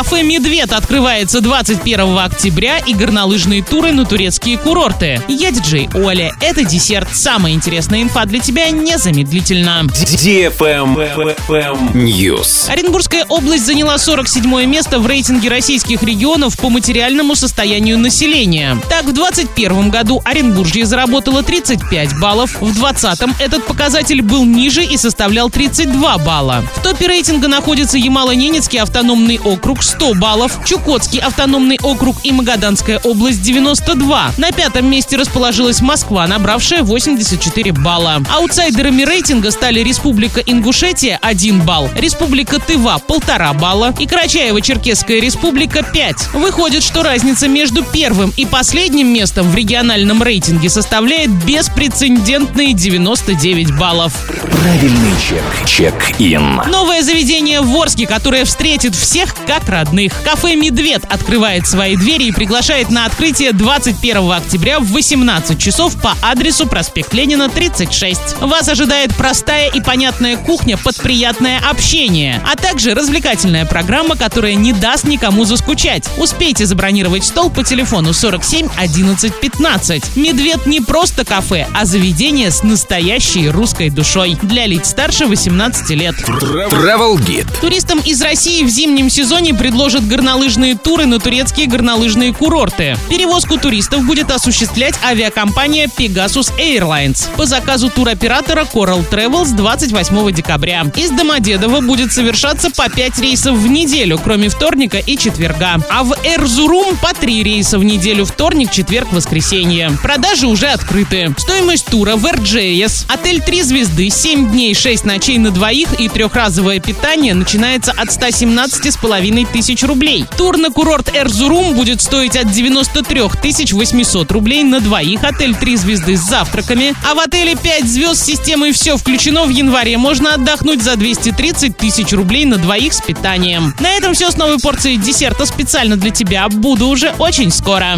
Кафе «Медведь» открывается 21 октября и горнолыжные туры на турецкие курорты. Я диджей Оля. Это десерт. Самая интересная инфа для тебя незамедлительно. News. Оренбургская область заняла 47 место в рейтинге российских регионов по материальному состоянию населения. Так, в 2021 году Оренбуржье заработало 35 баллов, в 2020 этот показатель был ниже и составлял 32 балла. В топе рейтинга находится Ямало-Ненецкий автономный округ 100 баллов, Чукотский автономный округ и Магаданская область 92. На пятом месте расположилась Москва, набравшая 84 балла. Аутсайдерами рейтинга стали Республика Ингушетия 1 балл, Республика Тыва 1,5 балла и Карачаево-Черкесская республика 5. Выходит, что разница между первым и последним местом в региональном рейтинге составляет беспрецедентные 99 баллов. Правильный чек. Чек-ин. Новое заведение в Орске, которое встретит всех как родных. Кафе «Медведь» открывает свои двери и приглашает на открытие 21 октября в 18 часов по адресу проспект Ленина, 36. Вас ожидает простая и понятная кухня под приятное общение, а также развлекательная программа, которая не даст никому заскучать. Успейте забронировать стол по телефону 47 11 15. «Медведь» не просто кафе, а заведение с настоящей русской душой для лиц старше 18 лет. Travel Guide. Туристам из России в зимнем сезоне предложат горнолыжные туры на турецкие горнолыжные курорты. Перевозку туристов будет осуществлять авиакомпания Pegasus Airlines по заказу туроператора Coral Travel с 28 декабря. Из Домодедово будет совершаться по 5 рейсов в неделю, кроме вторника и четверга. А в Эрзурум по 3 рейса в неделю вторник, четверг, воскресенье. Продажи уже открыты. Стоимость тура в RJS. Отель 3 звезды, 7 дней, 6 ночей на двоих и трехразовое питание начинается от 117,5 тысяч рублей. Тур на курорт Эрзурум будет стоить от 93 тысяч 800 рублей на двоих. Отель 3 звезды с завтраками. А в отеле 5 звезд с системой «Все включено» в январе можно отдохнуть за 230 тысяч рублей на двоих с питанием. На этом все с новой порцией десерта специально для тебя. Буду уже очень скоро.